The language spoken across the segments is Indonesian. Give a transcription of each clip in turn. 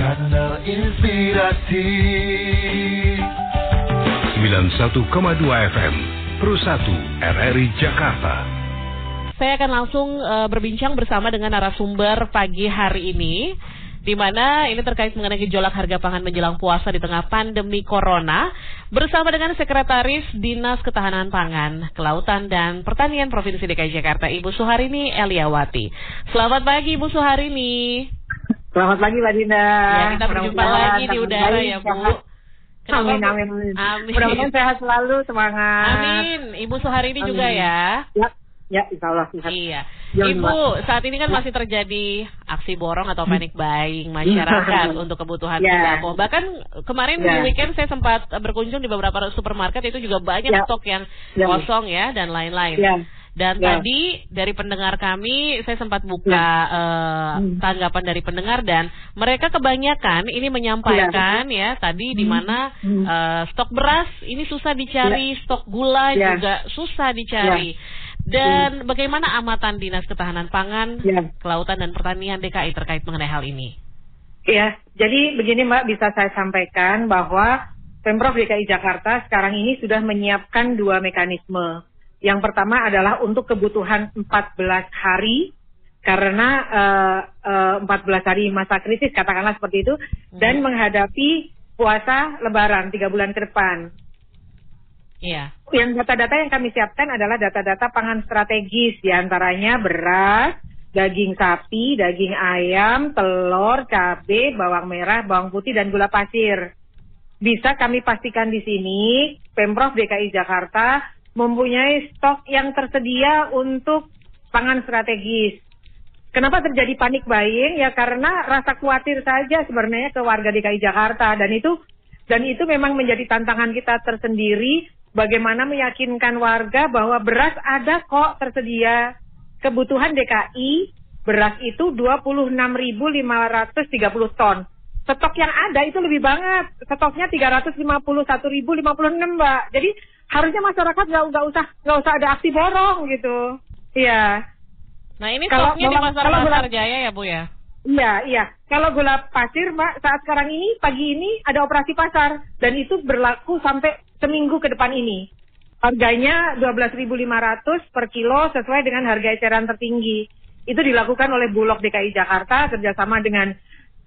Kanal Inspirasi 91,2 FM Pro 1 RRI Jakarta Saya akan langsung uh, berbincang bersama dengan narasumber pagi hari ini di mana ini terkait mengenai gejolak harga pangan menjelang puasa di tengah pandemi corona bersama dengan Sekretaris Dinas Ketahanan Pangan, Kelautan dan Pertanian Provinsi DKI Jakarta Ibu Suharini Eliawati. Selamat pagi Ibu Suharini. Selamat pagi Mbak Dina. Ya, kita berjumpa lagi di udara ya Bu. Amin, amin, amin. amin. Mudah-mudahan sehat selalu, semangat. Amin. Ibu Suharini juga ya. Ya, ya insya Allah. Sehat. Iya. Ibu, saat ini kan masih terjadi aksi borong atau panic buying masyarakat untuk kebutuhan ya. sembako. Bahkan kemarin ya. di weekend saya sempat berkunjung di beberapa supermarket itu juga banyak ya. stok yang ya. kosong ya dan lain-lain. Ya. Dan ya. tadi dari pendengar kami saya sempat buka ya. uh, hmm. tanggapan dari pendengar dan mereka kebanyakan ini menyampaikan ya, ya tadi hmm. di mana hmm. uh, stok beras ini susah dicari, ya. stok gula ya. juga susah dicari. Ya. Dan bagaimana amatan Dinas Ketahanan Pangan, ya. Kelautan dan Pertanian DKI terkait mengenai hal ini? Ya, jadi begini Mbak bisa saya sampaikan bahwa Pemprov DKI Jakarta sekarang ini sudah menyiapkan dua mekanisme. Yang pertama adalah untuk kebutuhan 14 hari karena uh, uh, 14 hari masa krisis katakanlah seperti itu hmm. dan menghadapi puasa lebaran tiga bulan ke depan. Iya. Yang data-data yang kami siapkan adalah data-data pangan strategis, di antaranya beras, daging sapi, daging ayam, telur, cabai, bawang merah, bawang putih, dan gula pasir. Bisa kami pastikan di sini, Pemprov DKI Jakarta mempunyai stok yang tersedia untuk pangan strategis. Kenapa terjadi panik buying? Ya karena rasa khawatir saja sebenarnya ke warga DKI Jakarta dan itu dan itu memang menjadi tantangan kita tersendiri bagaimana meyakinkan warga bahwa beras ada kok tersedia. Kebutuhan DKI beras itu 26.530 ton. Stok yang ada itu lebih banget. Stoknya 351.056 mbak. Jadi harusnya masyarakat nggak nggak usah nggak usah ada aksi borong gitu. Iya. Nah ini kalau, di pasar pasar Jaya ya bu ya? Iya, iya. Kalau gula pasir, Mbak, saat sekarang ini, pagi ini ada operasi pasar. Dan itu berlaku sampai seminggu ke depan ini. Harganya 12.500 per kilo sesuai dengan harga eceran tertinggi. Itu dilakukan oleh Bulog DKI Jakarta kerjasama dengan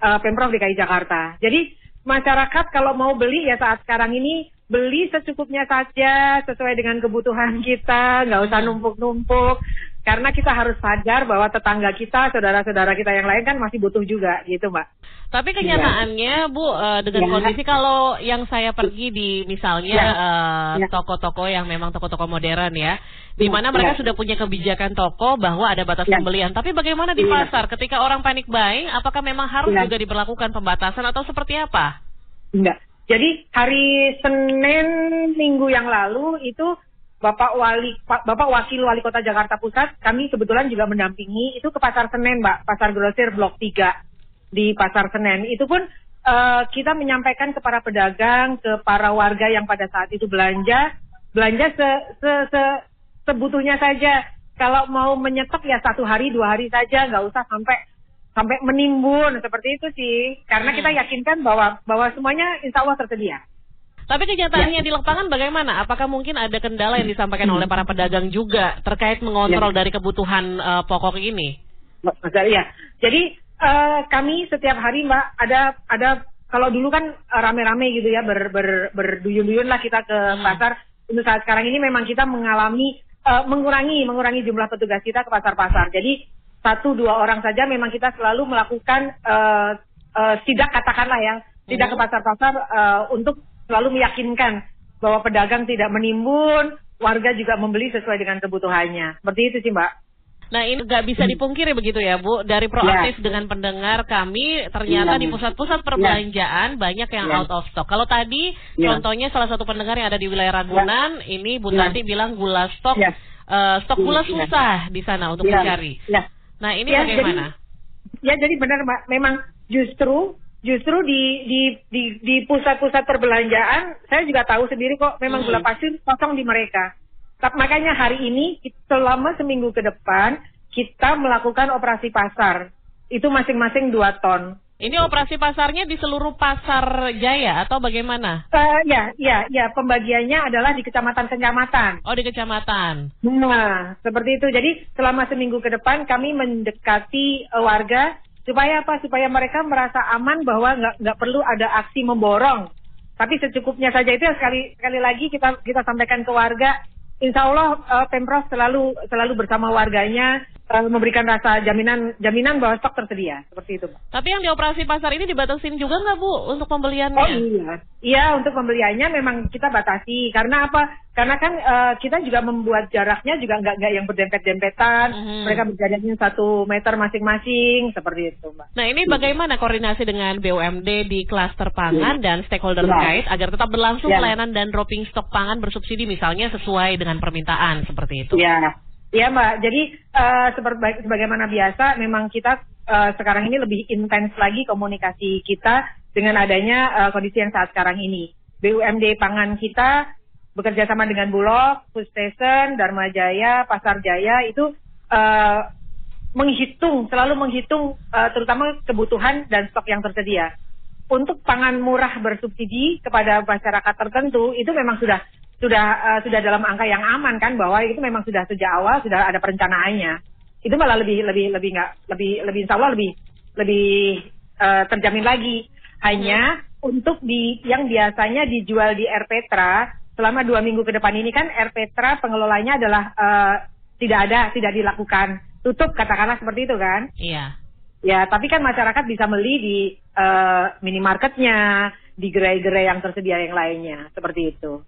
uh, Pemprov DKI Jakarta. Jadi masyarakat kalau mau beli ya saat sekarang ini beli secukupnya saja sesuai dengan kebutuhan kita, nggak usah numpuk-numpuk karena kita harus sadar bahwa tetangga kita, saudara-saudara kita yang lain kan masih butuh juga gitu, Mbak. Tapi iya. kenyataannya, ya. Bu, uh, dengan ya. kondisi kalau yang saya pergi di misalnya ya. uh, ya. toko-toko yang memang toko-toko modern ya, di mana ya. mereka sudah punya kebijakan toko bahwa ada batas ya. pembelian. Tapi bagaimana di ya. pasar ketika orang panik buying, apakah memang harus ya. juga diberlakukan pembatasan atau seperti apa? Enggak. Jadi hari Senin minggu yang lalu itu Bapak Wali Bapak Wakil Wali Kota Jakarta Pusat, kami kebetulan juga mendampingi itu ke Pasar Senen, Mbak, Pasar Grosir Blok 3 di Pasar Senen. Itu pun uh, kita menyampaikan ke para pedagang, ke para warga yang pada saat itu belanja, belanja se, se, se sebutuhnya saja. Kalau mau menyetok ya satu hari dua hari saja, nggak usah sampai sampai menimbun seperti itu sih. Karena kita hmm. yakinkan bahwa bahwa semuanya insya Allah tersedia. Tapi kenyataannya ya. di lapangan bagaimana? Apakah mungkin ada kendala yang disampaikan oleh para pedagang juga terkait mengontrol ya. dari kebutuhan uh, pokok ini? Mas ya. Jadi uh, kami setiap hari Mbak ada ada kalau dulu kan rame-rame gitu ya ber, ber, berduyun-duyun lah kita ke hmm. pasar. Untuk saat sekarang ini memang kita mengalami uh, mengurangi mengurangi jumlah petugas kita ke pasar-pasar. Jadi satu dua orang saja memang kita selalu melakukan uh, uh, sidak katakanlah ya tidak hmm. ke pasar-pasar uh, untuk selalu meyakinkan bahwa pedagang tidak menimbun, warga juga membeli sesuai dengan kebutuhannya. Seperti itu sih Mbak. Nah ini nggak bisa dipungkiri begitu ya Bu, dari proaktif ya. dengan pendengar kami ternyata ya. di pusat-pusat ya. perbelanjaan ya. banyak yang ya. out of stock. Kalau tadi ya. contohnya salah satu pendengar yang ada di wilayah Ragunan, ya. ini Bu ya. Tati bilang gula stok, ya. uh, stok gula ya. susah di sana untuk ya. mencari. Ya. Nah ini ya, bagaimana? Jadi, ya jadi benar Mbak, memang justru justru di di di di pusat-pusat perbelanjaan saya juga tahu sendiri kok memang hmm. gula pasir kosong di mereka. Tapi makanya hari ini selama seminggu ke depan kita melakukan operasi pasar itu masing-masing dua ton. Ini operasi pasarnya di seluruh pasar Jaya atau bagaimana? Uh, ya, ya, ya. Pembagiannya adalah di kecamatan-kecamatan. Oh, di kecamatan. Nah, seperti itu. Jadi selama seminggu ke depan kami mendekati uh, warga supaya apa? Supaya mereka merasa aman bahwa nggak nggak perlu ada aksi memborong. Tapi secukupnya saja itu sekali sekali lagi kita kita sampaikan ke warga. Insya Allah uh, pemprov selalu selalu bersama warganya uh, memberikan rasa jaminan jaminan bahwa stok tersedia seperti itu. Tapi yang di operasi pasar ini dibatasin juga nggak bu untuk pembeliannya? Oh iya, iya untuk pembeliannya memang kita batasi karena apa? Karena kan uh, kita juga membuat jaraknya juga nggak nggak yang berdempet-dempetan. Mm-hmm. Mereka berjaraknya satu meter masing-masing seperti itu, mbak. Nah ini bagaimana koordinasi dengan BUMD di klaster pangan yeah. dan stakeholder yeah. terkait agar tetap berlangsung yeah. pelayanan dan dropping stok pangan bersubsidi misalnya sesuai dengan permintaan seperti itu? Iya. Iya Mbak, jadi uh, seperti sebagaimana biasa, memang kita uh, sekarang ini lebih intens lagi komunikasi kita dengan adanya uh, kondisi yang saat sekarang ini. BUMD pangan kita bekerja sama dengan Bulog, Food Station, Dharma Jaya, Pasar Jaya itu uh, menghitung, selalu menghitung uh, terutama kebutuhan dan stok yang tersedia. Untuk pangan murah bersubsidi kepada masyarakat tertentu itu memang sudah sudah uh, sudah dalam angka yang aman kan bahwa itu memang sudah sejak awal sudah ada perencanaannya. Itu malah lebih lebih lebih nggak lebih lebih insya Allah lebih lebih uh, terjamin lagi. Hanya hmm. untuk di yang biasanya dijual di Rpetra selama dua minggu ke depan ini kan Rpetra pengelolanya adalah uh, tidak ada tidak dilakukan. Tutup katakanlah seperti itu kan? Iya. Ya tapi kan masyarakat bisa beli di uh, minimarketnya di gerai-gerai yang tersedia yang lainnya seperti itu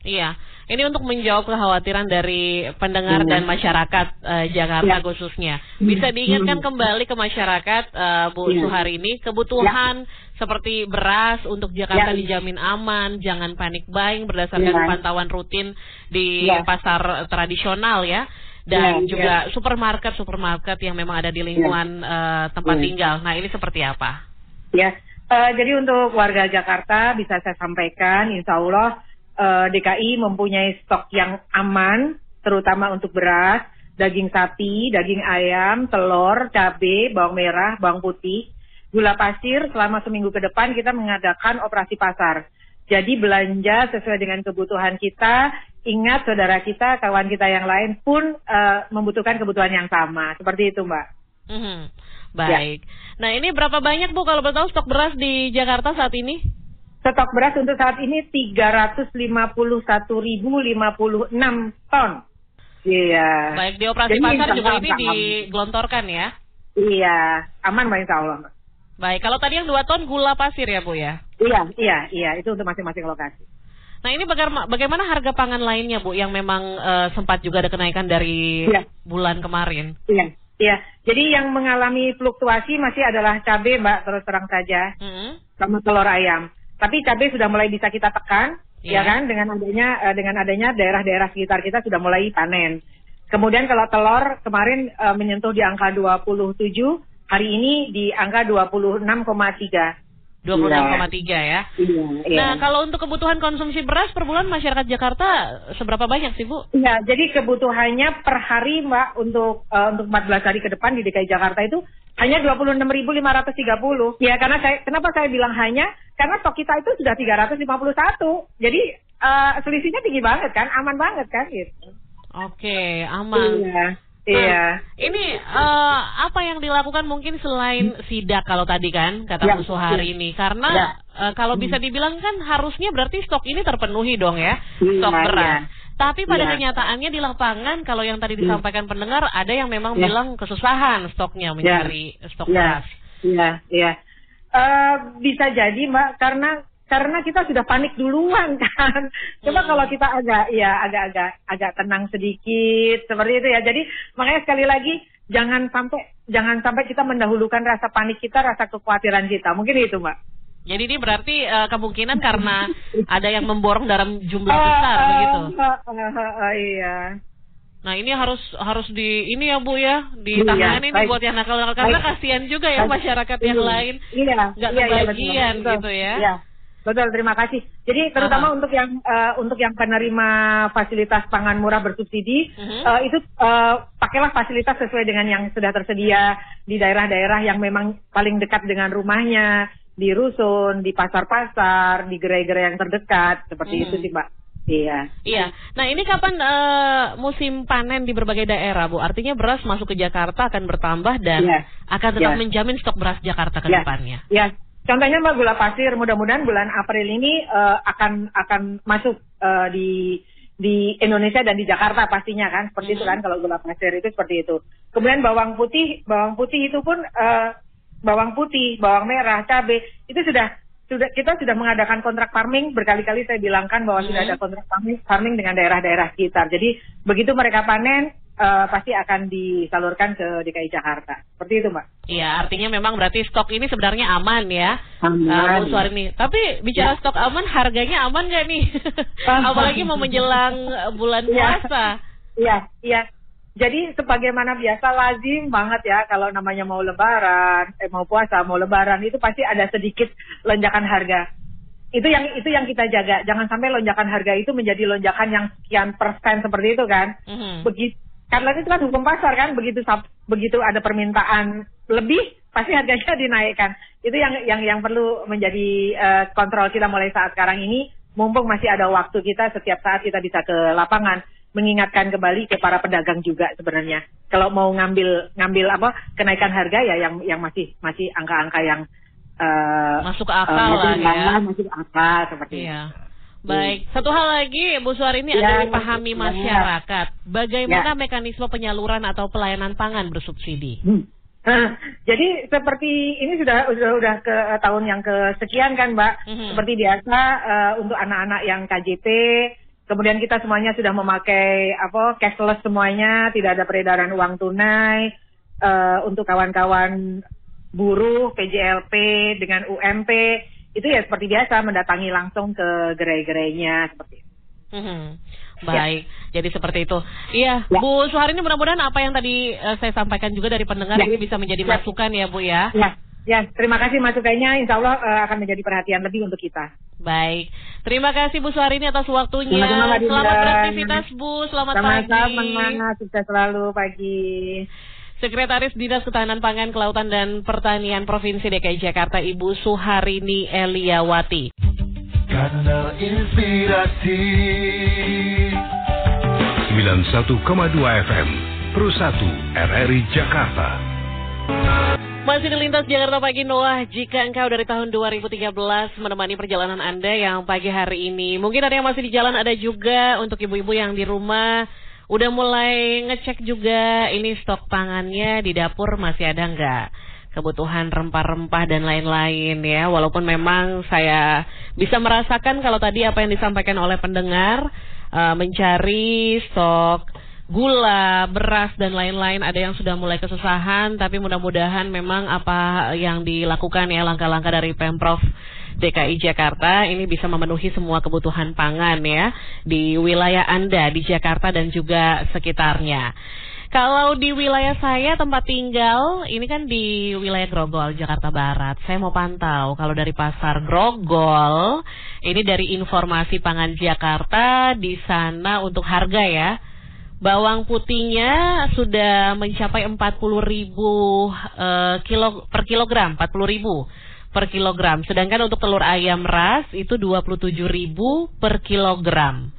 Iya, ini untuk menjawab kekhawatiran dari pendengar dan masyarakat uh, Jakarta ya. khususnya. Bisa diingatkan kembali ke masyarakat uh, Bu ya. Suhari ini kebutuhan ya. seperti beras untuk Jakarta ya. dijamin aman, jangan panik buying berdasarkan ya. pantauan rutin di ya. pasar tradisional ya. Dan ya, juga supermarket supermarket yang memang ada di lingkungan ya. uh, tempat ya. tinggal. Nah ini seperti apa? Ya, uh, jadi untuk warga Jakarta bisa saya sampaikan, Insya Allah uh, eh, DKI mempunyai stok yang aman, terutama untuk beras, daging sapi, daging ayam, telur, cabai, bawang merah, bawang putih, gula pasir. Selama seminggu ke depan kita mengadakan operasi pasar. Jadi belanja sesuai dengan kebutuhan kita. Ingat saudara kita, kawan kita yang lain pun uh, membutuhkan kebutuhan yang sama. Seperti itu, Mbak. Mm -hmm. Baik. Ya. Nah ini berapa banyak Bu kalau bertahu stok beras di Jakarta saat ini? Stok beras untuk saat ini 351.056 ton. Iya. Baik, di operasi Jadi, pasar juga ini digelontorkan ya? Iya, aman Mbak Insya Allah. Baik, kalau tadi yang 2 ton gula pasir ya Bu ya? Iya, iya, iya, itu untuk masing-masing lokasi. Nah ini bagaimana harga pangan lainnya Bu yang memang uh, sempat juga ada kenaikan dari iya. bulan kemarin? Iya, iya. Jadi yang mengalami fluktuasi masih adalah cabai Mbak terus terang saja, mm -hmm. sama telur ayam. Tapi cabai sudah mulai bisa kita tekan, yeah. ya kan? Dengan adanya uh, dengan adanya daerah-daerah sekitar kita sudah mulai panen. Kemudian kalau telur kemarin uh, menyentuh di angka 27, hari ini di angka 26,3. 26,3 ya. Iya, iya. Nah, kalau untuk kebutuhan konsumsi beras per bulan masyarakat Jakarta seberapa banyak sih, Bu? Iya, jadi kebutuhannya per hari, Mbak, untuk uh, untuk 14 hari ke depan di DKI Jakarta itu hanya 26.530. Ya, karena saya kenapa saya bilang hanya? Karena stok kita itu sudah 351. Jadi uh, selisihnya tinggi banget kan, aman banget kan gitu. Oke, aman. Iya. Nah, iya. Ini uh, apa yang dilakukan mungkin selain sidak kalau tadi kan kata ya, musuh hari ya. ini karena ya. uh, kalau bisa dibilang kan harusnya berarti stok ini terpenuhi dong ya iya, stok beras. Ya. Tapi pada ya. kenyataannya di lapangan kalau yang tadi iya. disampaikan ya. pendengar ada yang memang ya. bilang kesusahan stoknya mencari ya. stok ya. beras. Iya, iya. Uh, bisa jadi Mbak karena karena kita sudah panik duluan kan. Coba hmm. kalau kita agak ya agak-agak agak tenang sedikit seperti itu ya. Jadi makanya sekali lagi jangan sampai jangan sampai kita mendahulukan rasa panik kita, rasa kekhawatiran kita. Mungkin itu, Mbak. Jadi ini berarti uh, kemungkinan karena ada yang memborong dalam jumlah ah, besar uh, begitu. Uh, uh, uh, uh, iya. Nah ini harus harus di ini ya bu ya ditangani iya, ini buat yang nakal-nakal karena kasihan juga ya masyarakat yang iya. lain iya, nggak iya, iya kebagian iya, gitu ya. Iya. Betul, terima kasih. Jadi terutama uh untuk yang uh, untuk yang penerima fasilitas pangan murah bersubsidi uh-huh. uh, itu uh, pakailah fasilitas sesuai dengan yang sudah tersedia di daerah-daerah yang memang paling dekat dengan rumahnya, di rusun, di pasar-pasar, di gerai-gerai yang terdekat, seperti uh-huh. itu sih, Mbak. Iya. Iya. Nah ini kapan uh, musim panen di berbagai daerah, Bu? Artinya beras masuk ke Jakarta akan bertambah dan ya. akan tetap ya. menjamin stok beras Jakarta ke ya. depannya. Iya. Contohnya Mbak gula pasir, mudah-mudahan bulan April ini uh, akan akan masuk uh, di di Indonesia dan di Jakarta pastinya kan, seperti -hmm. itu kan kalau gula pasir itu seperti itu. Kemudian bawang putih, bawang putih itu pun uh, bawang putih, bawang merah, cabai itu sudah sudah kita sudah mengadakan kontrak farming berkali-kali saya bilangkan bahwa hmm. sudah ada kontrak farming, farming dengan daerah-daerah sekitar. Jadi begitu mereka panen uh, pasti akan disalurkan ke DKI Jakarta. Seperti itu, Mbak. Iya, artinya memang berarti stok ini sebenarnya aman ya. Aman. Uh, ini. Tapi bicara ya. stok aman, harganya aman nggak nih? Apalagi mau menjelang bulan iya. puasa. Iya, iya. Jadi sebagaimana biasa lazim banget ya kalau namanya mau lebaran, eh mau puasa, mau lebaran itu pasti ada sedikit lonjakan harga. Itu yang itu yang kita jaga. Jangan sampai lonjakan harga itu menjadi lonjakan yang sekian persen seperti itu kan. Mm-hmm. Begitu karena itu kan hukum pasar kan begitu begitu ada permintaan lebih pasti harganya dinaikkan. Itu yang yang yang perlu menjadi uh, kontrol kita mulai saat sekarang ini mumpung masih ada waktu kita setiap saat kita bisa ke lapangan mengingatkan kembali ke para pedagang juga sebenarnya. Kalau mau ngambil ngambil apa kenaikan harga ya yang yang masih masih angka-angka yang uh, masuk akal uh, lah ya. Masuk akal seperti iya. itu. Baik, satu hal lagi Bu Suari ini ya, ada dipahami ya. masyarakat. Bagaimana ya. mekanisme penyaluran atau pelayanan pangan bersubsidi? Hmm. Nah, jadi seperti ini sudah sudah udah ke tahun yang kesekian kan, Mbak. -hmm. Seperti biasa uh, untuk anak-anak yang KJP Kemudian kita semuanya sudah memakai apa cashless semuanya, tidak ada peredaran uang tunai. Uh, untuk kawan-kawan buruh PJLP dengan UMP itu ya seperti biasa mendatangi langsung ke gerai-gerainya seperti itu. Hmm, baik, ya. jadi seperti itu. Iya, ya. Bu Suharini mudah-mudahan apa yang tadi uh, saya sampaikan juga dari pendengar ya. ini bisa menjadi ya. masukan ya Bu ya. Ya. Ya, terima kasih masukannya. Insya Allah uh, akan menjadi perhatian lebih untuk kita. Baik, terima kasih Bu Suharini atas waktunya. Selamat, selamat beraktivitas Bu, selamat Sama -sama, pagi. Semangat, sukses selalu pagi. Sekretaris Dinas Ketahanan Pangan, Kelautan dan Pertanian Provinsi DKI Jakarta, Ibu Suharini Eliawati. Kanal Inspirasi 91,2 FM Pro 1 RRI Jakarta. Masih di lintas Jakarta Pagi Noah, jika engkau dari tahun 2013 menemani perjalanan Anda yang pagi hari ini, mungkin ada yang masih di jalan, ada juga untuk ibu-ibu yang di rumah, udah mulai ngecek juga ini stok pangannya di dapur masih ada nggak? Kebutuhan rempah-rempah dan lain-lain ya, walaupun memang saya bisa merasakan kalau tadi apa yang disampaikan oleh pendengar, uh, mencari stok gula, beras dan lain-lain ada yang sudah mulai kesusahan tapi mudah-mudahan memang apa yang dilakukan ya langkah-langkah dari Pemprov DKI Jakarta ini bisa memenuhi semua kebutuhan pangan ya di wilayah Anda di Jakarta dan juga sekitarnya. Kalau di wilayah saya tempat tinggal, ini kan di wilayah Grogol, Jakarta Barat. Saya mau pantau kalau dari pasar Grogol, ini dari informasi pangan Jakarta di sana untuk harga ya Bawang putihnya sudah mencapai 40 ribu uh, kilo per kilogram, 40 ribu per kilogram. Sedangkan untuk telur ayam ras itu 27 ribu per kilogram.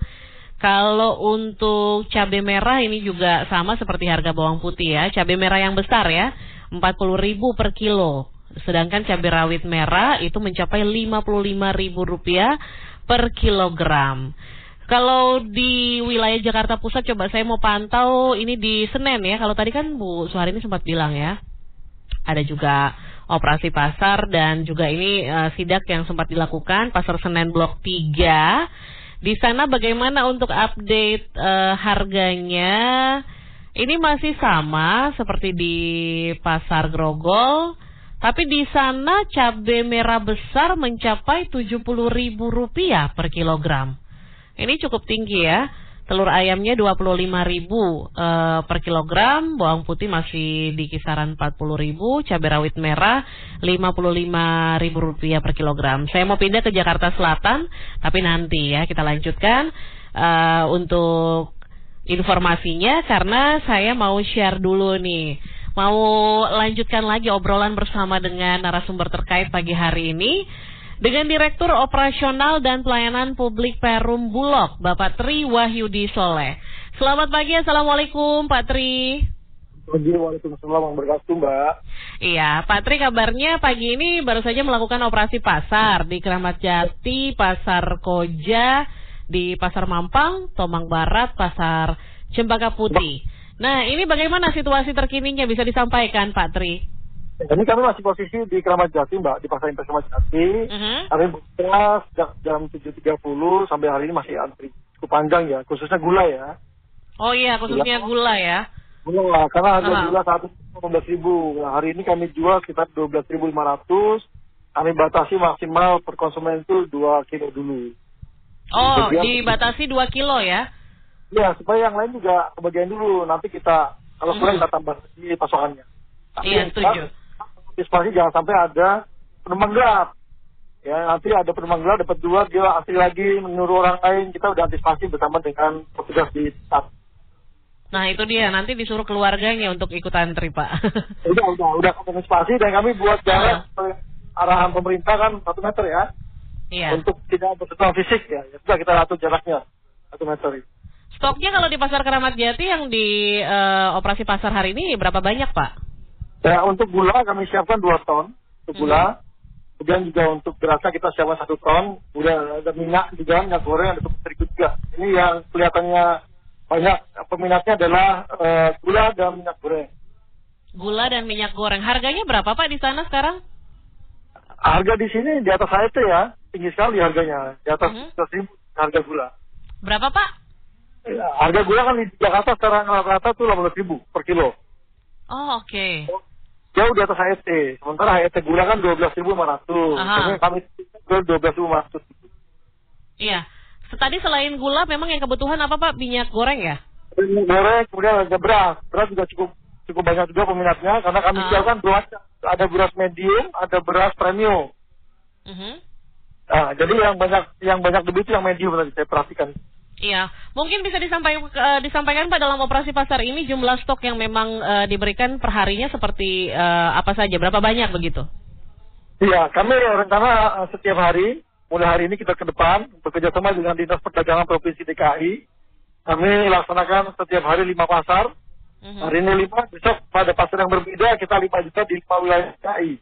Kalau untuk cabai merah ini juga sama seperti harga bawang putih ya. Cabai merah yang besar ya, 40 ribu per kilo. Sedangkan cabai rawit merah itu mencapai 55 ribu rupiah per kilogram. Kalau di wilayah Jakarta Pusat coba saya mau pantau ini di Senen ya. Kalau tadi kan Bu Suhari ini sempat bilang ya. Ada juga operasi pasar dan juga ini uh, sidak yang sempat dilakukan Pasar Senen Blok 3. Di sana bagaimana untuk update uh, harganya? Ini masih sama seperti di Pasar Grogol. Tapi di sana cabai merah besar mencapai Rp70.000 per kilogram. Ini cukup tinggi ya. telur ayamnya 25.000 uh, per kilogram, bawang putih masih di kisaran 40.000, cabai rawit merah 55.000 rupiah per kilogram. Saya mau pindah ke Jakarta Selatan, tapi nanti ya kita lanjutkan uh, untuk informasinya karena saya mau share dulu nih. Mau lanjutkan lagi obrolan bersama dengan narasumber terkait pagi hari ini dengan Direktur Operasional dan Pelayanan Publik Perum Bulog, Bapak Tri Wahyudi Soleh. Selamat pagi, Assalamualaikum Pak Tri. Pagi, Waalaikumsalam wabarakatuh Mbak. Iya, Pak Tri kabarnya pagi ini baru saja melakukan operasi pasar di Keramat Jati, Pasar Koja, di Pasar Mampang, Tomang Barat, Pasar Cempaka Putih. Nah, ini bagaimana situasi terkininya bisa disampaikan Pak Tri? Ini kami masih posisi di Keramat Jati, Mbak, di Pasar Impres Keramat Jati. Uh-huh. Kami buka sejak jam 7.30 sampai hari ini masih antri. Cukup panjang ya, khususnya gula ya. Oh iya, khususnya gula, gula ya. Gula, karena harga uh-huh. gula saat itu 15 ribu. Nah, hari ini kami jual sekitar 12.500. Kami batasi maksimal per konsumen itu 2 kilo dulu. Oh, dibatasi 2 kilo ya? Iya, supaya yang lain juga kebagian dulu. Nanti kita, kalau kurang uh-huh. kita tambah di pasokannya. Iya, setuju antisipasi jangan sampai ada penumpang gelap. Ya, nanti ada penumpang gelap dapat dua, dia asli lagi menyuruh orang lain. Kita udah antisipasi bersama dengan petugas di staf. Nah itu dia, nanti disuruh keluarganya untuk ikut antri Pak. udah, udah, udah antisipasi dan kami buat jalan uh. arahan pemerintah kan satu meter ya. Iya. Untuk tidak bersentuhan fisik ya. ya sudah kita atur jaraknya satu meter. Stoknya kalau di pasar Keramat Jati yang di uh, operasi pasar hari ini berapa banyak Pak? Ya, untuk gula kami siapkan dua ton untuk gula. Hmm. Kemudian juga untuk berasa kita siapkan satu ton. Kemudian ada minyak juga, minyak goreng, ada terigu juga. Ini yang kelihatannya banyak peminatnya adalah uh, gula dan minyak goreng. Gula dan minyak goreng. Harganya berapa Pak di sana sekarang? Harga di sini di atas HET ya, tinggi sekali harganya. Di atas mm -hmm. ribu harga gula. Berapa Pak? Ya, harga gula kan di Jakarta sekarang rata-rata tuh 15 ribu per kilo. Oh, oke. Okay jauh di atas HET. Sementara HET gula kan 12.500. Jadi kami ke 12.500. Iya. Tadi selain gula memang yang kebutuhan apa Pak? Minyak goreng ya? Minyak goreng, kemudian ada beras. Beras juga cukup cukup banyak juga peminatnya karena kami uh. kan beras ada beras medium, ada beras premium. Uh -huh. Nah, jadi yang banyak yang banyak lebih itu yang medium tadi saya perhatikan. Iya, mungkin bisa disampaikan, uh, disampaikan Pak dalam operasi pasar ini jumlah stok yang memang uh, diberikan perharinya seperti uh, apa saja, berapa banyak begitu? Iya, kami rencana uh, setiap hari, mulai hari ini kita ke depan bekerja sama dengan Dinas Perdagangan Provinsi DKI, kami laksanakan setiap hari lima pasar. Uh-huh. Hari ini lima, besok pada pasar yang berbeda kita lima juta di lima wilayah DKI.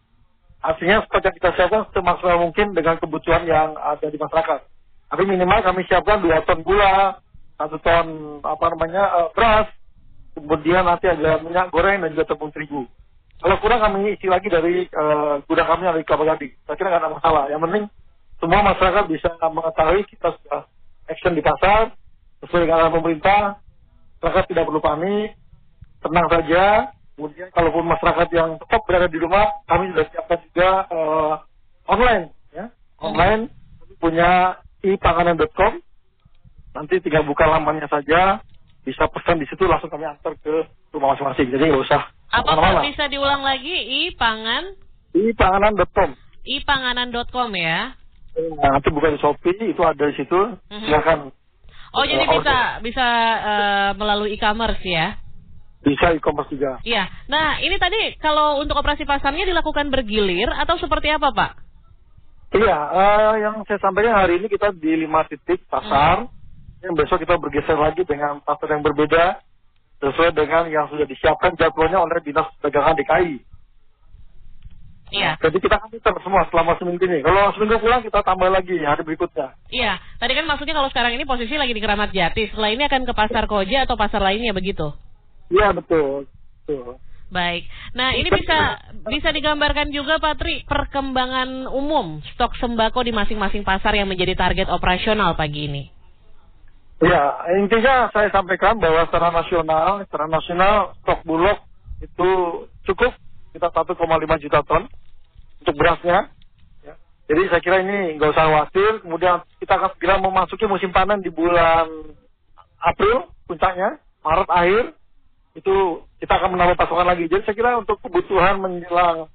Artinya stok yang kita siapkan semaksimal mungkin dengan kebutuhan yang ada di masyarakat. Tapi minimal kami siapkan dua ton gula, satu ton apa namanya uh, beras, kemudian nanti ada minyak goreng dan juga tepung terigu. Kalau kurang kami isi lagi dari uh, gudang kami yang di Kapagadi. Saya kira nggak ada masalah. Yang penting semua masyarakat bisa mengetahui kita sudah action di pasar sesuai dengan arahan pemerintah. Masyarakat tidak perlu panik, tenang saja. Kemudian kalaupun masyarakat yang tetap berada di rumah, kami sudah siapkan juga uh, online, ya, online punya ipanganan.com. Nanti tinggal buka lamannya saja, bisa pesan di situ langsung kami antar ke rumah masing-masing. Jadi nggak usah. Apa Pak bisa diulang lagi? Ipangan? Ipanganan.com. Ipanganan.com ya? Nah, nanti buka di Shopee, itu ada di situ. Mm-hmm. Silakan. Oh, jadi uh, bisa bisa uh, melalui e-commerce ya? Bisa e-commerce juga. Iya. Nah, ini tadi kalau untuk operasi pasarnya dilakukan bergilir atau seperti apa, Pak? Iya, uh, yang saya sampaikan hari ini kita di lima titik pasar. Hmm. Yang besok kita bergeser lagi dengan pasar yang berbeda sesuai dengan yang sudah disiapkan jadwalnya oleh Dinas Perdagangan DKI. Iya. Jadi kita akan putar semua selama seminggu ini. Kalau seminggu pulang kita tambah lagi hari berikutnya. Iya. Tadi kan maksudnya kalau sekarang ini posisi lagi di Keramat Jati. Setelah ini akan ke Pasar Koja atau pasar lainnya begitu? Iya betul. betul. Baik. Nah, ini bisa bisa digambarkan juga Pak Tri perkembangan umum stok sembako di masing-masing pasar yang menjadi target operasional pagi ini. Ya, intinya saya sampaikan bahwa secara nasional, secara nasional stok bulog itu cukup kita 1,5 juta ton untuk berasnya. Ya. Jadi saya kira ini nggak usah khawatir. Kemudian kita akan segera memasuki musim panen di bulan April puncaknya, Maret akhir itu kita akan menambah pasokan lagi. Jadi saya kira untuk kebutuhan menjelang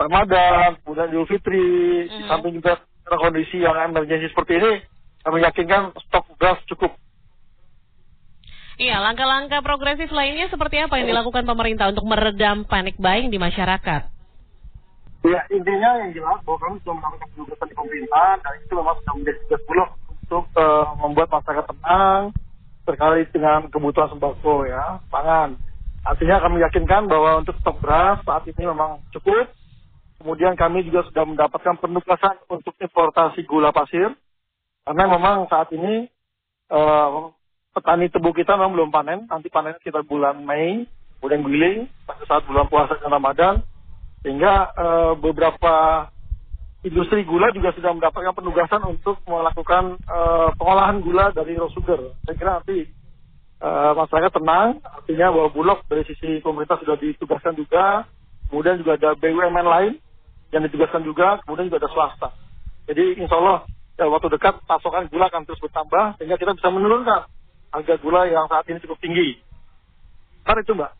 Ramadan, kemudian Idul Fitri, mm-hmm. di samping juga kondisi yang emergensi seperti ini, kami yakinkan stok gas cukup. Iya, langkah-langkah progresif lainnya seperti apa yang dilakukan pemerintah untuk meredam panik buying di masyarakat? Ya, intinya yang jelas bahwa kami sudah melakukan penugasan di pemerintah dan itu memang sudah menjadi tugas bulog untuk uh, membuat masyarakat tenang terkait dengan kebutuhan sembako ya, pangan. Artinya kami yakinkan bahwa untuk stok beras saat ini memang cukup. Kemudian kami juga sudah mendapatkan penugasan untuk importasi gula pasir. Karena memang saat ini uh, petani tebu kita memang belum panen. Nanti panen kita bulan Mei, kemudian giling pada saat bulan puasa dan Ramadan. Sehingga uh, beberapa industri gula juga sudah mendapatkan penugasan untuk melakukan uh, pengolahan gula dari raw sugar. Saya kira nanti uh, masyarakat tenang, artinya bahwa Bulog dari sisi pemerintah sudah ditugaskan juga, kemudian juga ada BUMN lain yang ditugaskan juga, kemudian juga ada swasta. Jadi insya Allah ya, waktu dekat pasokan gula akan terus bertambah, sehingga kita bisa menurunkan harga gula yang saat ini cukup tinggi. Kan itu Mbak.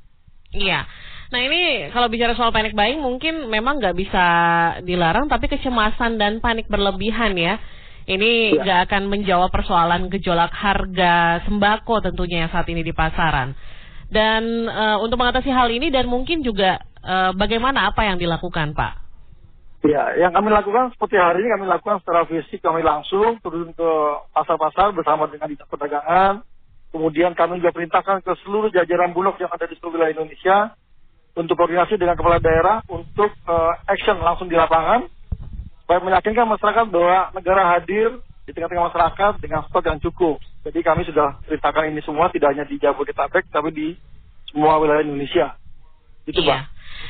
Iya. Nah ini kalau bicara soal panic buying mungkin memang nggak bisa dilarang, tapi kecemasan dan panik berlebihan ya ini ya. nggak ya. akan menjawab persoalan gejolak harga sembako tentunya yang saat ini di pasaran. Dan uh, untuk mengatasi hal ini dan mungkin juga uh, bagaimana apa yang dilakukan Pak? Ya, yang kami lakukan seperti hari ini kami lakukan secara fisik kami langsung turun ke pasar-pasar bersama dengan dinas perdagangan. Kemudian kami juga perintahkan ke seluruh jajaran bulog yang ada di seluruh wilayah Indonesia untuk koordinasi dengan kepala daerah untuk uh, action langsung di lapangan supaya meyakinkan masyarakat bahwa negara hadir di tengah-tengah masyarakat dengan stok yang cukup. Jadi kami sudah ceritakan ini semua tidak hanya di Jabodetabek tapi di semua wilayah Indonesia. Itu iya. Pak.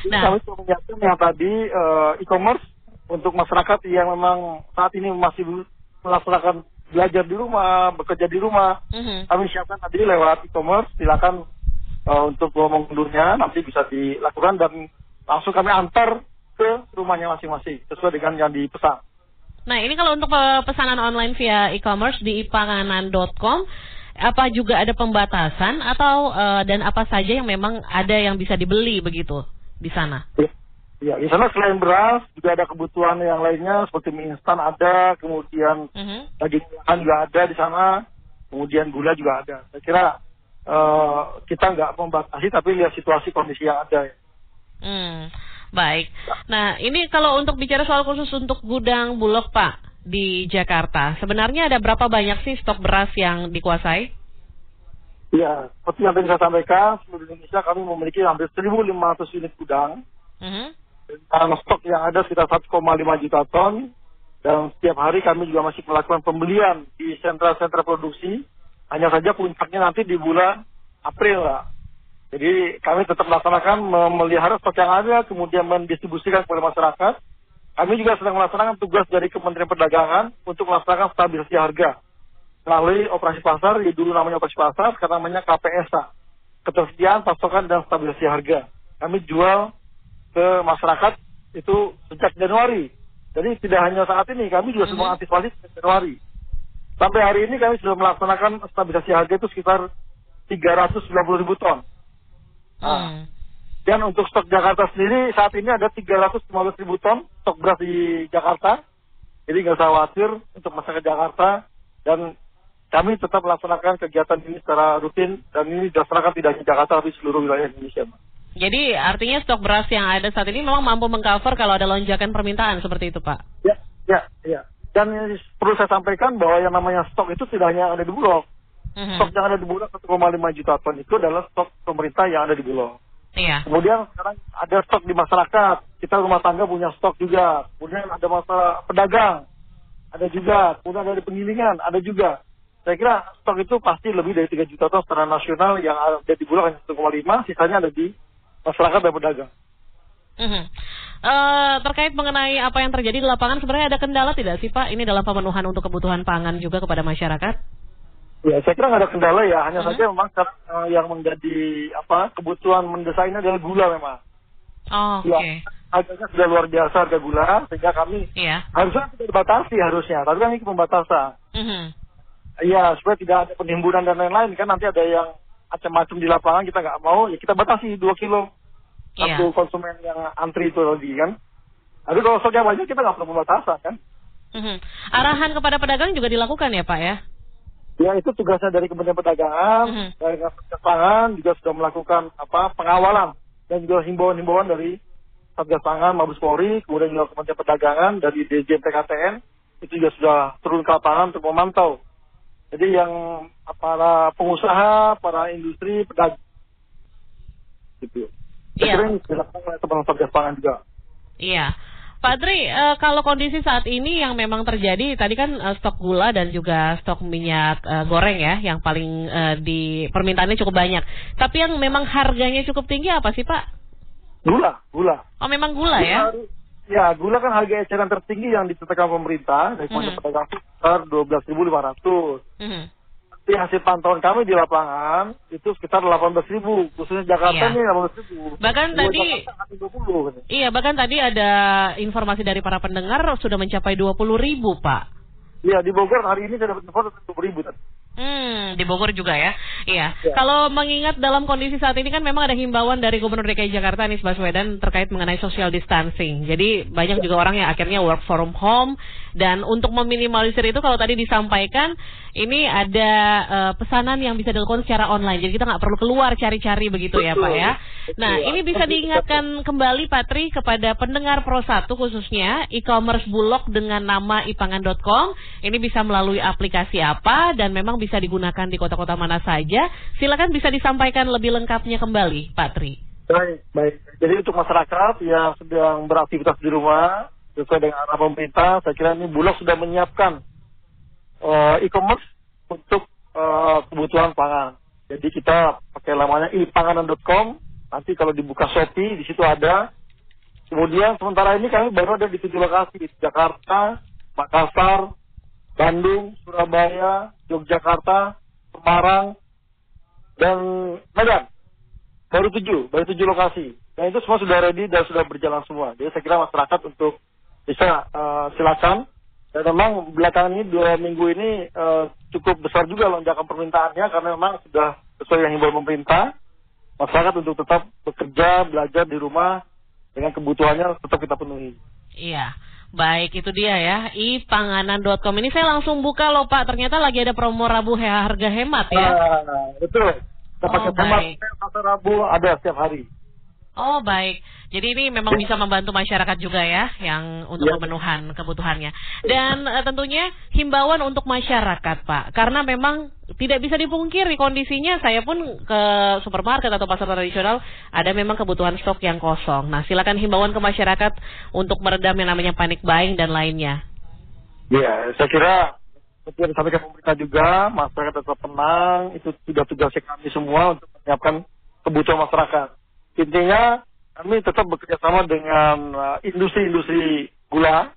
Nah. Kami sudah menyiapkan yang tadi uh, e-commerce untuk masyarakat yang memang saat ini masih melaksanakan belajar di rumah, bekerja di rumah. Mm-hmm. Kami siapkan tadi lewat e-commerce, silakan uh, untuk mengundurnya nanti bisa dilakukan dan langsung kami antar ke rumahnya masing-masing sesuai dengan yang dipesan. Nah ini kalau untuk pesanan online via e-commerce di ipanganan.com apa juga ada pembatasan atau uh, dan apa saja yang memang ada yang bisa dibeli begitu di sana? Ya, ya di sana selain beras juga ada kebutuhan yang lainnya seperti mie instan ada, kemudian uh mhm. -huh. daging juga ada di sana, kemudian gula juga ada. Saya kira uh, kita nggak membatasi tapi lihat situasi kondisi yang ada. Ya. Hmm. Baik. Nah, ini kalau untuk bicara soal khusus untuk gudang Bulog, Pak, di Jakarta, sebenarnya ada berapa banyak sih stok beras yang dikuasai? Ya, seperti yang tadi saya sampaikan, seluruh Indonesia kami memiliki hampir 1.500 unit gudang. Uh -huh. Karena stok yang ada sekitar 1,5 juta ton, dan setiap hari kami juga masih melakukan pembelian di sentra-sentra produksi. Hanya saja puncaknya nanti di bulan April, Pak. Jadi kami tetap melaksanakan memelihara stok yang ada, kemudian mendistribusikan kepada masyarakat. Kami juga sedang melaksanakan tugas dari Kementerian Perdagangan untuk melaksanakan stabilisasi harga melalui operasi pasar, ya dulu namanya operasi pasar, sekarang namanya KPSA, ketersediaan, pasokan, dan stabilisasi harga. Kami jual ke masyarakat itu sejak Januari. Jadi tidak hanya saat ini, kami juga semua mhm. antisipasi sejak Januari. Sampai hari ini kami sudah melaksanakan stabilisasi harga itu sekitar 390 ribu ton. Nah, hmm. Dan untuk stok Jakarta sendiri saat ini ada 315 ribu ton stok beras di Jakarta. Jadi nggak usah khawatir untuk masyarakat Jakarta dan kami tetap melaksanakan kegiatan ini secara rutin dan ini dilaksanakan tidak hanya Jakarta tapi seluruh wilayah Indonesia. Jadi artinya stok beras yang ada saat ini memang mampu mengcover kalau ada lonjakan permintaan seperti itu Pak? Ya, ya, ya. Dan perlu saya sampaikan bahwa yang namanya stok itu tidak hanya ada di Bulog. Mm-hmm. Stok yang ada di Bulog 1,5 juta ton itu adalah stok pemerintah yang ada di Bulog. Iya. Kemudian sekarang ada stok di masyarakat. Kita rumah tangga punya stok juga. Kemudian ada masalah pedagang. Ada juga. Kemudian dari penggilingan. Ada juga. Saya kira stok itu pasti lebih dari 3 juta ton secara nasional yang ada di Bulog hanya 1,5. Sisanya ada di masyarakat dan pedagang. Mm-hmm. Uh, terkait mengenai apa yang terjadi di lapangan, sebenarnya ada kendala tidak sih Pak? Ini dalam pemenuhan untuk kebutuhan pangan juga kepada masyarakat? Ya, saya kira nggak ada kendala ya. Hanya hmm. saja memang uh, yang menjadi apa kebutuhan mendesak ini adalah gula memang. Oh, ya, Oke. Okay. Harganya sudah luar biasa harga gula, sehingga kami yeah. harusnya tidak dibatasi harusnya, tapi kan ini pembatasan. Mm -hmm. Iya, supaya tidak ada penimbunan dan lain-lain kan nanti ada yang macam-macam di lapangan kita nggak mau ya kita batasi 2 kilo iya. satu konsumen yang antri itu tadi kan. Tapi kalau stoknya banyak kita nggak perlu pembatasan kan. Mm-hmm. Arahan kepada pedagang juga dilakukan ya Pak ya? Ya itu tugasnya dari Kementerian Perdagangan, mm-hmm. dari Satgas Pangan juga sudah melakukan apa pengawalan dan juga himbauan-himbauan dari Satgas Pangan, Mabes Polri, kemudian juga Kementerian Perdagangan dari DJM PKTN itu juga sudah turun ke lapangan untuk memantau jadi yang para pengusaha, para industri, pedagang, gitu. Saya kira ini dilakukan oleh teman-teman Satgas Pangan juga. Iya. Pak Tri, uh, kalau kondisi saat ini yang memang terjadi, tadi kan uh, stok gula dan juga stok minyak uh, goreng ya, yang paling di permintaannya cukup banyak. Tapi yang memang harganya cukup tinggi apa sih Pak? Gula, gula. Oh memang gula, gula ya? Ya, gula kan harga eceran tertinggi yang ditetapkan pemerintah dari mm -hmm. pedagang sekitar 12.500. Mm -hmm. Tapi hasil pantauan kami di lapangan itu sekitar 18.000, khususnya Jakarta iya. nih 18.000. Bahkan tadi 20, Iya, bahkan tadi ada informasi dari para pendengar sudah mencapai 20.000, Pak. Iya, di Bogor hari ini saya dapat info 20.000 tadi. Hmm, di Bogor juga ya. Iya. Ya. Kalau mengingat dalam kondisi saat ini kan memang ada himbauan dari Gubernur DKI Jakarta Anies Baswedan terkait mengenai social distancing. Jadi banyak ya. juga orang yang akhirnya work from home dan untuk meminimalisir itu kalau tadi disampaikan ini ada uh, pesanan yang bisa dilakukan secara online. Jadi kita nggak perlu keluar cari-cari begitu Betul. ya, Pak ya. Nah, ini bisa diingatkan kembali Patri kepada pendengar Pro 1 khususnya e-commerce Bulog dengan nama ipangan.com. Ini bisa melalui aplikasi apa dan memang bisa digunakan di kota-kota mana saja. Silakan bisa disampaikan lebih lengkapnya kembali, Pak Tri. Baik, baik. Jadi untuk masyarakat yang sedang beraktivitas di rumah, sesuai dengan arah pemerintah, saya kira ini Bulog sudah menyiapkan uh, e-commerce untuk uh, kebutuhan pangan. Jadi kita pakai lamanya ipanganan.com. Nanti kalau dibuka Shopee, di situ ada. Kemudian sementara ini kami baru ada di tujuh lokasi di Jakarta, Makassar, Bandung, Surabaya, Yogyakarta, Semarang, dan Medan. Baru tujuh, baru tujuh lokasi. Dan itu semua sudah ready dan sudah berjalan semua. Jadi saya kira masyarakat untuk bisa uh, silakan. Dan memang belakangan ini dua minggu ini uh, cukup besar juga lonjakan permintaannya karena memang sudah sesuai yang himbauan pemerintah. Masyarakat untuk tetap bekerja, belajar di rumah dengan kebutuhannya tetap kita penuhi. Iya. Baik, itu dia ya. ipanganan.com ini saya langsung buka loh Pak. Ternyata lagi ada promo Rabu harga hemat ya. Uh, betul. Kita oh, hemat Rabu ada setiap hari. Oh baik, jadi ini memang bisa membantu masyarakat juga ya, yang untuk ya. pemenuhan kebutuhannya. Dan uh, tentunya himbauan untuk masyarakat Pak, karena memang tidak bisa dipungkiri kondisinya. Saya pun ke supermarket atau pasar tradisional ada memang kebutuhan stok yang kosong. Nah silakan himbauan ke masyarakat untuk meredam yang namanya panik buying dan lainnya. Ya, saya kira seperti yang disampaikan pemerintah juga, masyarakat tetap tenang, itu sudah tugasnya kami semua untuk menyiapkan kebutuhan masyarakat intinya kami tetap bekerja sama dengan uh, industri-industri gula.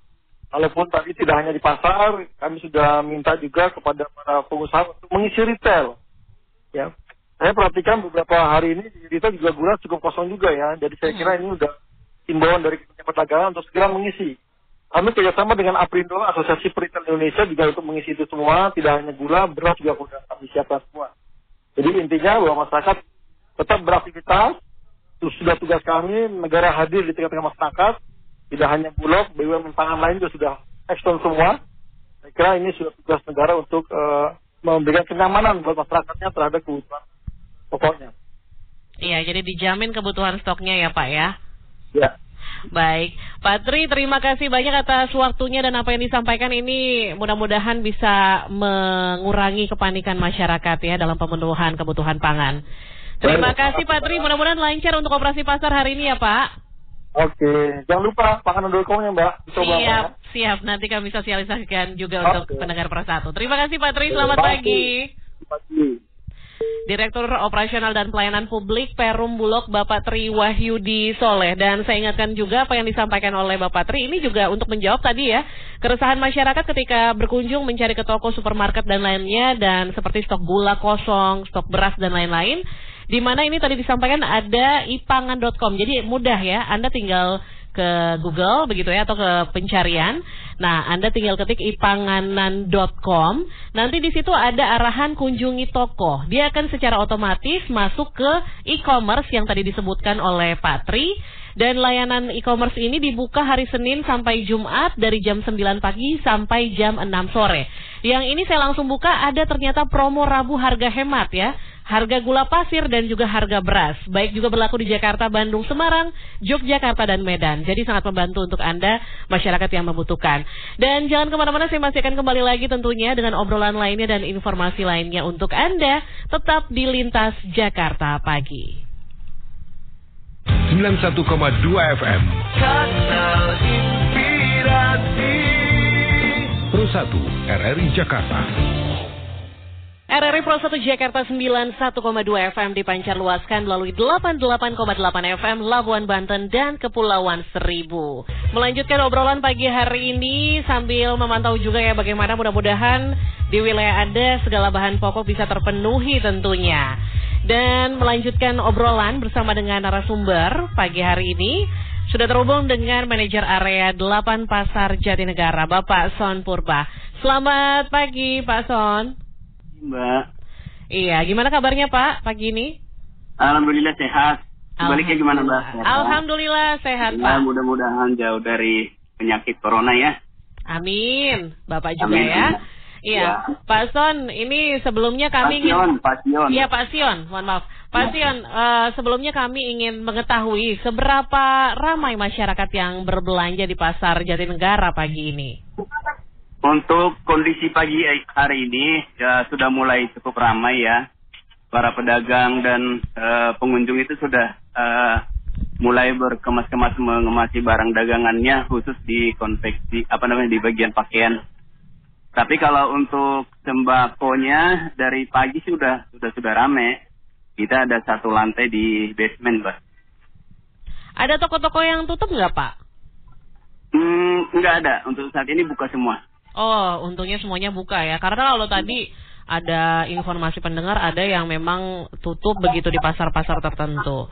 Walaupun tadi tidak hanya di pasar, kami sudah minta juga kepada para pengusaha untuk mengisi retail. Ya, saya perhatikan beberapa hari ini di retail juga gula cukup kosong juga ya. Jadi saya kira ini sudah himbauan dari Kementerian Perdagangan untuk segera mengisi. Kami kerjasama dengan Aprindo, Asosiasi Peritel Indonesia juga untuk mengisi itu semua, tidak hanya gula, beras juga kami siapkan semua. Jadi intinya bahwa masyarakat tetap beraktivitas, itu sudah tugas kami negara hadir di tengah-tengah masyarakat tidak hanya bulog BUMN pangan lain juga sudah ekstern semua. Saya kira ini sudah tugas negara untuk uh, memberikan kenyamanan buat masyarakatnya terhadap kebutuhan pokoknya. Iya jadi dijamin kebutuhan stoknya ya Pak ya? Ya Baik, Pak Tri, terima kasih banyak atas waktunya dan apa yang disampaikan. Ini mudah-mudahan bisa mengurangi kepanikan masyarakat ya dalam pemenuhan kebutuhan pangan. Terima kasih Pak Tri, mudah-mudahan lancar untuk operasi pasar hari ini ya Pak. Oke, jangan lupa pakanan.com ya Mbak. Coba siap, ya. siap. Nanti kami sosialisasikan juga Oke. untuk pendengar persatu. Terima kasih Pak Tri, selamat pagi. Pagi. Direktur Operasional dan Pelayanan Publik Perum Bulog Bapak Tri Wahyudi Soleh dan saya ingatkan juga apa yang disampaikan oleh Bapak Tri ini juga untuk menjawab tadi ya keresahan masyarakat ketika berkunjung mencari ke toko supermarket dan lainnya dan seperti stok gula kosong, stok beras dan lain-lain di mana ini tadi disampaikan ada ipangan.com. Jadi mudah ya, Anda tinggal ke Google begitu ya atau ke pencarian Nah, Anda tinggal ketik ipanganan.com. Nanti di situ ada arahan kunjungi toko. Dia akan secara otomatis masuk ke e-commerce yang tadi disebutkan oleh Pak Tri. Dan layanan e-commerce ini dibuka hari Senin sampai Jumat dari jam 9 pagi sampai jam 6 sore. Yang ini saya langsung buka ada ternyata promo Rabu harga hemat ya. Harga gula pasir dan juga harga beras. Baik juga berlaku di Jakarta, Bandung, Semarang, Yogyakarta, dan Medan. Jadi sangat membantu untuk Anda, masyarakat yang membutuhkan. Dan jangan ke mana-mana, saya masih akan kembali lagi tentunya dengan obrolan lainnya dan informasi lainnya untuk Anda. Tetap di Lintas Jakarta Pagi. 91,2 FM. Kanal Inspirasi. Pro 1 RRI Jakarta. RRI Pro 1 Jakarta 91,2 FM dipancar luaskan melalui 88,8 FM Labuan Banten dan Kepulauan Seribu. Melanjutkan obrolan pagi hari ini sambil memantau juga ya bagaimana mudah-mudahan di wilayah Anda segala bahan pokok bisa terpenuhi tentunya. Dan melanjutkan obrolan bersama dengan narasumber pagi hari ini sudah terhubung dengan manajer area 8 Pasar Jatinegara Bapak Son Purba. Selamat pagi Pak Son. Mbak. Iya, gimana kabarnya Pak pagi ini? Alhamdulillah sehat. Sebaliknya gimana Mbak? Alhamdulillah sehat ya, Pak. Mudah-mudahan jauh dari penyakit corona ya. Amin. Bapak juga Amin. ya. Iya, ya. Pak Son, ini sebelumnya kami Pak Sion, Pak Sion. Iya, Pak Sion, mohon maaf. Pak ya. Sion, uh, sebelumnya kami ingin mengetahui seberapa ramai masyarakat yang berbelanja di pasar Jatinegara pagi ini. Untuk kondisi pagi hari ini ya sudah mulai cukup ramai ya. Para pedagang dan uh, pengunjung itu sudah uh, mulai berkemas-kemas mengemasi barang dagangannya khusus di konveksi apa namanya di bagian pakaian. Tapi kalau untuk sembakonya dari pagi sudah sudah sudah ramai. Kita ada satu lantai di basement, Pak. Ada toko-toko yang tutup nggak, Pak? Hmm, nggak ada. Untuk saat ini buka semua. Oh, untungnya semuanya buka ya. Karena kalau tadi ada informasi pendengar ada yang memang tutup begitu di pasar-pasar tertentu.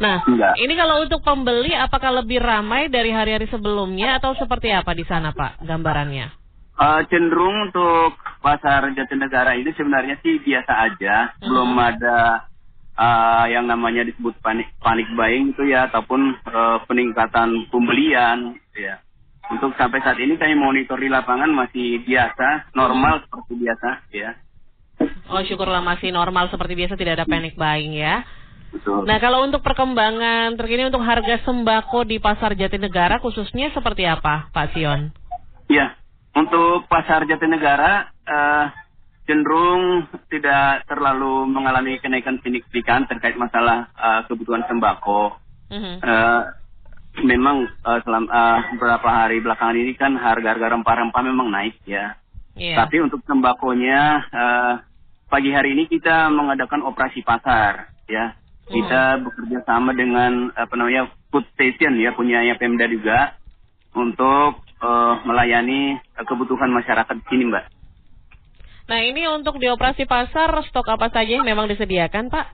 Nah, Enggak. ini kalau untuk pembeli apakah lebih ramai dari hari-hari sebelumnya atau seperti apa di sana, Pak? Gambarannya? Uh, cenderung untuk pasar Jatinegara ini sebenarnya sih biasa aja, hmm. belum ada uh, yang namanya disebut panik panik buying itu ya ataupun uh, peningkatan pembelian ya untuk sampai saat ini kami monitor di lapangan masih biasa, normal seperti biasa ya. Oh syukurlah masih normal seperti biasa, tidak ada panic buying ya. Betul. Nah kalau untuk perkembangan terkini untuk harga sembako di pasar Jatinegara khususnya seperti apa Pak Sion? Ya, untuk pasar Jatinegara uh, cenderung tidak terlalu mengalami kenaikan signifikan terkait masalah uh, kebutuhan sembako. Mm -hmm. uh, memang uh, selam, uh, beberapa hari belakangan ini kan harga-harga rempah-rempah memang naik ya. Yeah. Tapi untuk sembakonya uh, pagi hari ini kita mengadakan operasi pasar ya. Mm. Kita bekerja sama dengan apa namanya food station ya punya Pemda juga untuk uh, melayani uh, kebutuhan masyarakat di sini, Mbak. Nah, ini untuk di operasi pasar stok apa saja yang memang disediakan, Pak?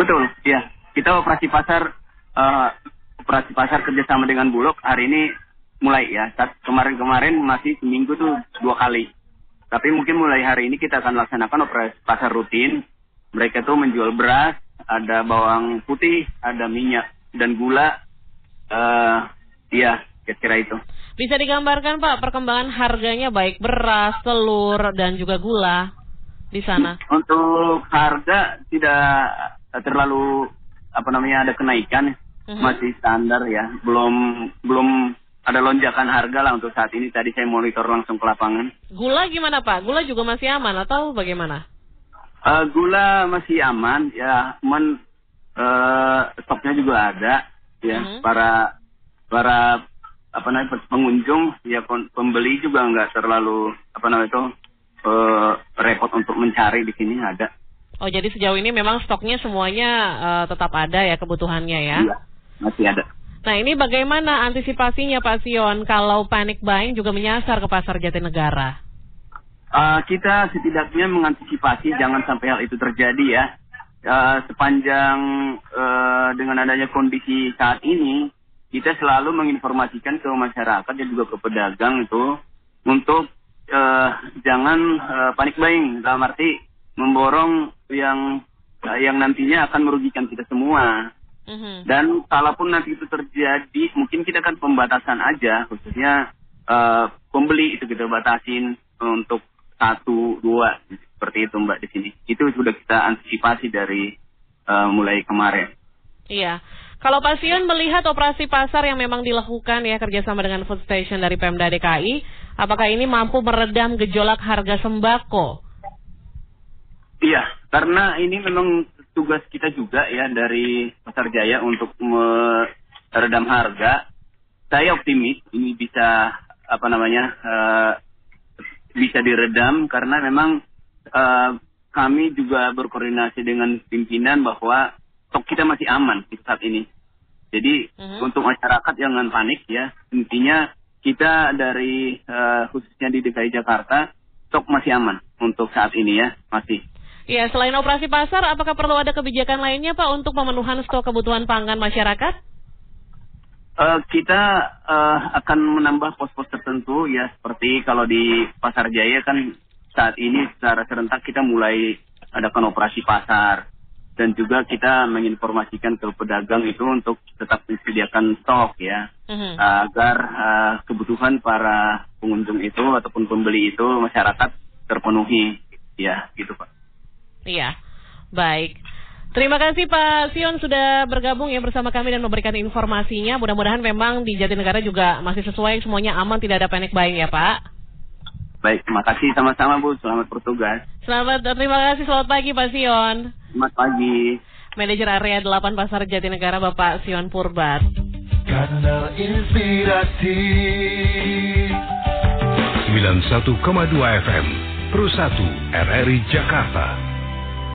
Betul, ya. Kita operasi pasar uh, operasi pasar kerjasama dengan Bulog hari ini mulai ya. Kemarin-kemarin masih seminggu tuh dua kali. Tapi mungkin mulai hari ini kita akan laksanakan operasi pasar rutin. Mereka tuh menjual beras, ada bawang putih, ada minyak dan gula. Uh, iya, kira-kira itu. Bisa digambarkan Pak perkembangan harganya baik beras, telur dan juga gula di sana? Untuk harga tidak terlalu apa namanya ada kenaikan hmm masih standar ya, belum belum ada lonjakan harga lah untuk saat ini. Tadi saya monitor langsung ke lapangan. Gula gimana Pak? Gula juga masih aman atau bagaimana? Uh, gula masih aman ya, men uh, stoknya juga ada ya. Mm-hmm. Para para apa namanya pengunjung ya pembeli juga nggak terlalu apa namanya itu uh, repot untuk mencari di sini ada. Oh jadi sejauh ini memang stoknya semuanya uh, tetap ada ya kebutuhannya ya? Iya masih ada. Nah ini bagaimana antisipasinya Pak Sion kalau panic buying juga menyasar ke pasar Jatinegara? Uh, kita setidaknya mengantisipasi jangan sampai hal itu terjadi ya. Uh, sepanjang uh, dengan adanya kondisi saat ini, kita selalu menginformasikan ke masyarakat dan juga ke pedagang itu untuk uh, jangan uh, panik buying dalam arti memborong yang uh, yang nantinya akan merugikan kita semua. Mm-hmm. Dan kalaupun nanti itu terjadi, mungkin kita kan pembatasan aja, khususnya uh, pembeli itu kita batasin untuk satu dua seperti itu mbak di sini. Itu sudah kita antisipasi dari uh, mulai kemarin. Iya. Kalau pasien melihat operasi pasar yang memang dilakukan ya kerjasama dengan food station dari Pemda DKI, apakah ini mampu meredam gejolak harga sembako? Iya, karena ini memang tugas kita juga ya dari Pasar Jaya untuk meredam harga. Saya optimis ini bisa apa namanya uh, bisa diredam karena memang uh, kami juga berkoordinasi dengan pimpinan bahwa stok kita masih aman di saat ini. Jadi uh-huh. untuk masyarakat jangan panik ya. Intinya kita dari uh, khususnya di DKI Jakarta stok masih aman untuk saat ini ya masih. Ya, selain operasi pasar, apakah perlu ada kebijakan lainnya Pak untuk pemenuhan stok kebutuhan pangan masyarakat? Uh, kita uh, akan menambah pos-pos tertentu ya seperti kalau di Pasar Jaya kan saat ini secara serentak kita mulai adakan operasi pasar dan juga kita menginformasikan ke pedagang itu untuk tetap disediakan stok ya uh-huh. agar uh, kebutuhan para pengunjung itu ataupun pembeli itu masyarakat terpenuhi ya gitu pak. Iya baik. Terima kasih Pak Sion sudah bergabung ya bersama kami dan memberikan informasinya. Mudah-mudahan memang di Jatinegara juga masih sesuai semuanya aman tidak ada panic buying ya Pak. Baik, terima kasih sama-sama Bu. Selamat bertugas. Selamat, terima kasih. Selamat pagi Pak Sion. Selamat pagi. Manajer area 8 Pasar Jatinegara Bapak Sion Purbat. Kanal Inspirasi 91,2 FM Pro 1 RRI Jakarta